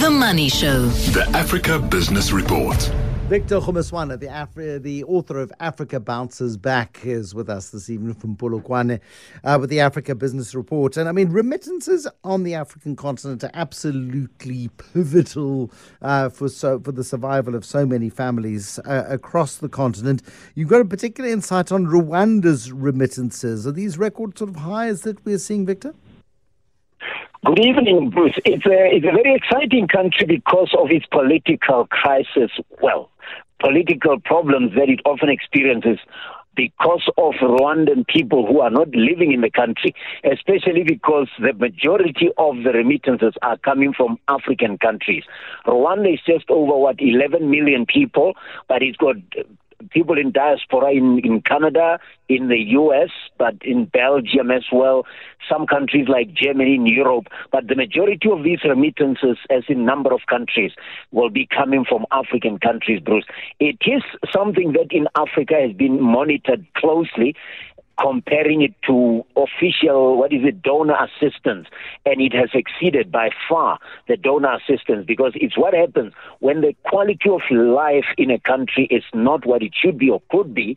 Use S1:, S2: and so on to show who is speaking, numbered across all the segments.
S1: The Money Show.
S2: The Africa Business Report.
S3: Victor Kgomoeswana, the, Afri- the author of Africa Bounces Back, is with us this evening from Polokwane uh, with the Africa Business Report. And I mean, remittances on the African continent are absolutely pivotal uh, for so for the survival of so many families uh, across the continent. You've got a particular insight on Rwanda's remittances. Are these record sort of highs that we're seeing, Victor?
S4: Good evening, Bruce. It's a, it's a very exciting country because of its political crisis. Well, political problems that it often experiences because of Rwandan people who are not living in the country, especially because the majority of the remittances are coming from African countries. Rwanda is just over, what, 11 million people, but it's got people in diaspora in, in Canada, in the US, but in Belgium as well, some countries like Germany in Europe. But the majority of these remittances, as in number of countries, will be coming from African countries, Bruce. It is something that in Africa has been monitored closely comparing it to official, what is it, donor assistance, and it has exceeded by far the donor assistance because it's what happens when the quality of life in a country is not what it should be or could be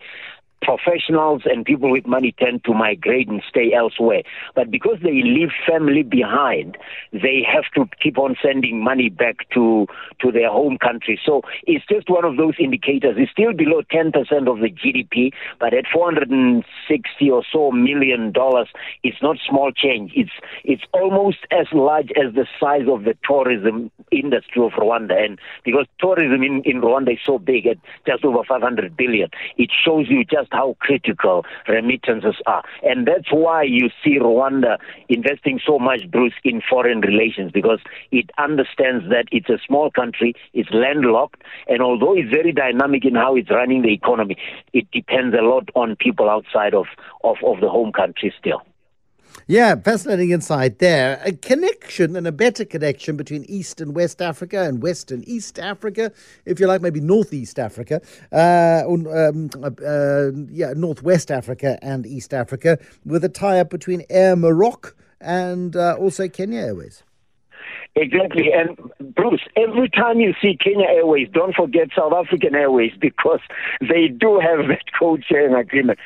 S4: professionals and people with money tend to migrate and stay elsewhere. But because they leave family behind, they have to keep on sending money back to, to their home country. So it's just one of those indicators. It's still below 10% of the GDP, but at 460 or so million dollars, it's not small change. It's, it's almost as large as the size of the tourism industry of Rwanda. And because tourism in, in Rwanda is so big at just over 500 billion, it shows you just how critical remittances are. And that's why you see Rwanda investing so much, Bruce, in foreign relations because it understands that it's a small country, it's landlocked, and although it's very dynamic in how it's running the economy, it depends a lot on people outside of, of, of the home country still.
S3: Yeah, fascinating insight there. A connection and a better connection between East and West Africa and West and East Africa, if you like, maybe Northeast Africa, uh, um, uh, yeah, Northwest Africa and East Africa, with a tie up between Air Maroc and uh, also Kenya Airways.
S4: Exactly. And Bruce, every time you see Kenya Airways, don't forget South African Airways because they do have that code sharing agreement.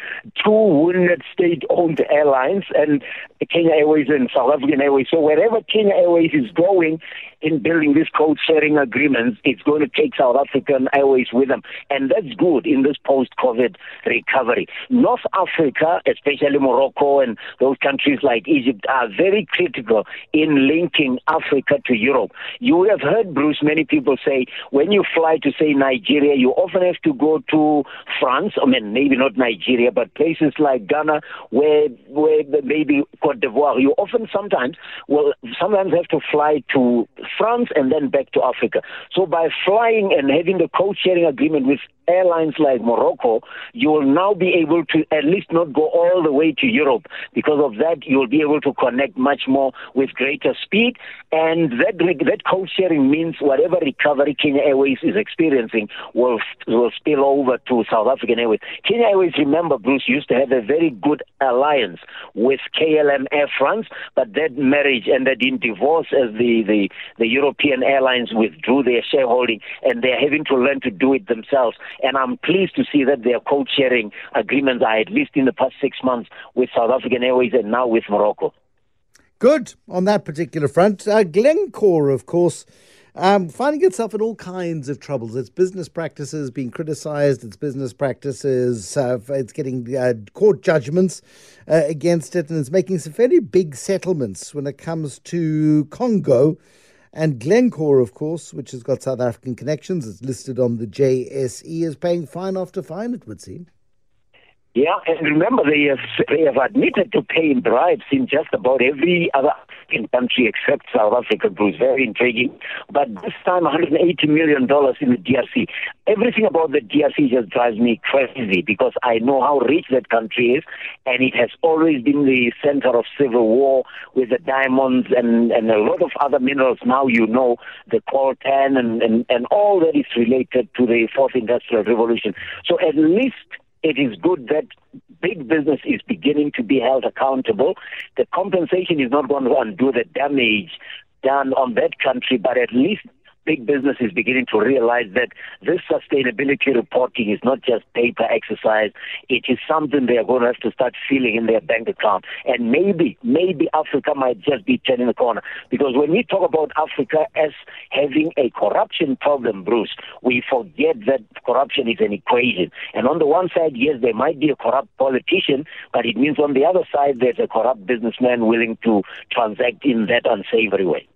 S4: Two wounded state owned airlines and Kenya Airways and South African Airways. So wherever Kenya Airways is going in building these code sharing agreements, it's going to take South African Airways with them. And that's good in this post COVID recovery. North Africa, especially Morocco and those countries like Egypt, are very critical in linking Africa to Europe. You have heard, Bruce, many people say when you fly to, say, Nigeria, you often have to go to France. I mean, maybe not Nigeria, but places like Ghana, where, where maybe Cote d'Ivoire. You often sometimes, well, sometimes have to fly to France and then back to Africa. So by flying and having the code sharing agreement with airlines like Morocco, you will now be able to at least not go all the way to Europe. Because of that, you will be able to connect much more with greater speed. And that, that code sharing means whatever recovery Kenya Airways is experiencing will, will spill over to South African Airways. Kenya Airways, remember, Bruce, used to have a very good alliance with KLM Air France, but that marriage ended in divorce as the, the, the European airlines withdrew their shareholding and they're having to learn to do it themselves. And I'm pleased to see that their code sharing agreements are at least in the past six months with South African Airways and now with Morocco.
S3: Good on that particular front. Uh, Glencore, of course, um, finding itself in all kinds of troubles. Its business practices being criticized, its business practices, uh, it's getting uh, court judgments uh, against it, and it's making some fairly big settlements when it comes to Congo. And Glencore, of course, which has got South African connections, it's listed on the JSE, is paying fine after fine, it would seem.
S4: Yeah, and remember, they have, they have admitted to paying bribes in just about every other African country except South Africa, Bruce. Very intriguing. But this time, $180 million in the DRC. Everything about the DRC just drives me crazy because I know how rich that country is, and it has always been the center of civil war with the diamonds and, and a lot of other minerals. Now you know the coltan and, and, and all that is related to the fourth industrial revolution. So at least it is good that big business is beginning to be held accountable. The compensation is not going to undo the damage done on that country, but at least big business is beginning to realize that this sustainability reporting is not just paper exercise. It is something they are going to have to start feeling in their bank account. And maybe, maybe Africa might just be turning the corner. Because when we talk about Africa as having a corruption problem, Bruce, we forget that corruption is an equation. And on the one side, yes, there might be a corrupt politician, but it means on the other side, there's a corrupt businessman willing to transact in that unsavory way.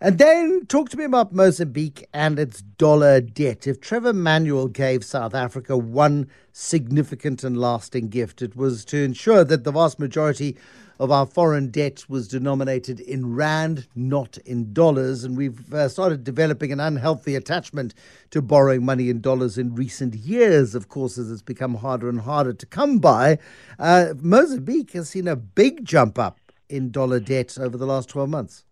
S3: And then talk to me about Mozambique and its dollar debt. If Trevor Manuel gave South Africa one significant and lasting gift, it was to ensure that the vast majority of our foreign debt was denominated in rand, not in dollars. And we've uh, started developing an unhealthy attachment to borrowing money in dollars in recent years, of course, as it's become harder and harder to come by. Uh, Mozambique has seen a big jump up in dollar debt over the last 12 months.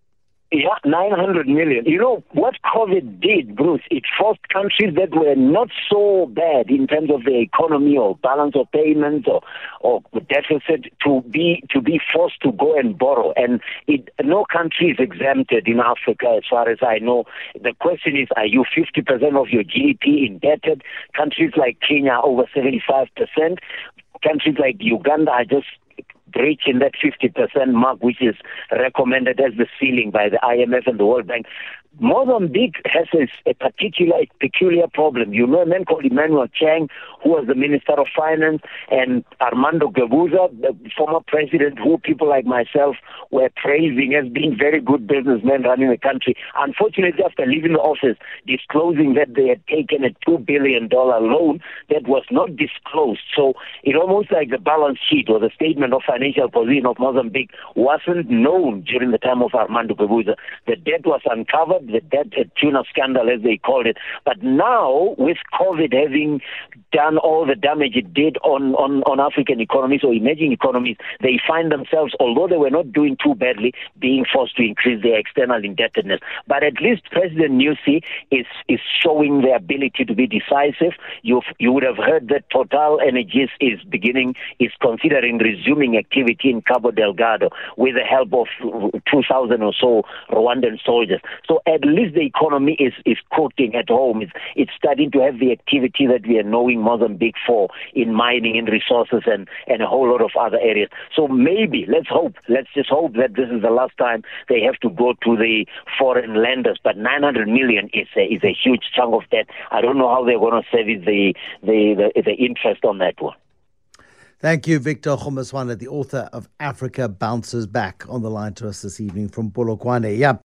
S4: Yeah, 900 million. You know, what COVID did, Bruce, it forced countries that were not so bad in terms of the economy or balance of payments or, or deficit to be, to be forced to go and borrow. And it, no country is exempted in Africa as far as I know. The question is, are you 50% of your GDP indebted? Countries like Kenya over 75%. Countries like Uganda are just reaching that 50% mark, which is recommended as the ceiling by the IMF and the World Bank. Mozambique has a, a, particular, peculiar problem. You know a man called Emmanuel Chang, who was the Minister of Finance, and Armando Guebuza, the former president, who people like myself were praising as being very good businessmen running the country. Unfortunately, after leaving the office, disclosing that they had taken a $2 billion loan that was not disclosed. So it almost like the balance sheet or the statement of financial position of Mozambique wasn't known during the time of Armando Guebuza. The debt was uncovered the tuna scandal, as they called it. But now, with COVID having done all the damage it did on, on, on African economies or emerging economies, they find themselves, although they were not doing too badly, being forced to increase their external indebtedness. But at least President Nyusi is, is showing the ability to be decisive. you you would have heard that Total Energies is beginning, is considering resuming activity in Cabo Delgado with the help of 2,000 or so Rwandan soldiers. So at least the economy is, is cooking at home. It's, it's starting to have the activity that we are knowing Mozambique for in mining and resources and, and a whole lot of other areas. So maybe, let's hope, let's just hope that this is the last time they have to go to the foreign lenders. But 900 million is a, is a huge chunk of debt. I don't know how they're going to service the, the, the, the interest on that one.
S3: Thank you, Victor Kgomoeswana, the author of Africa Bounces Back, on the line to us this evening from Polokwane. Yeah.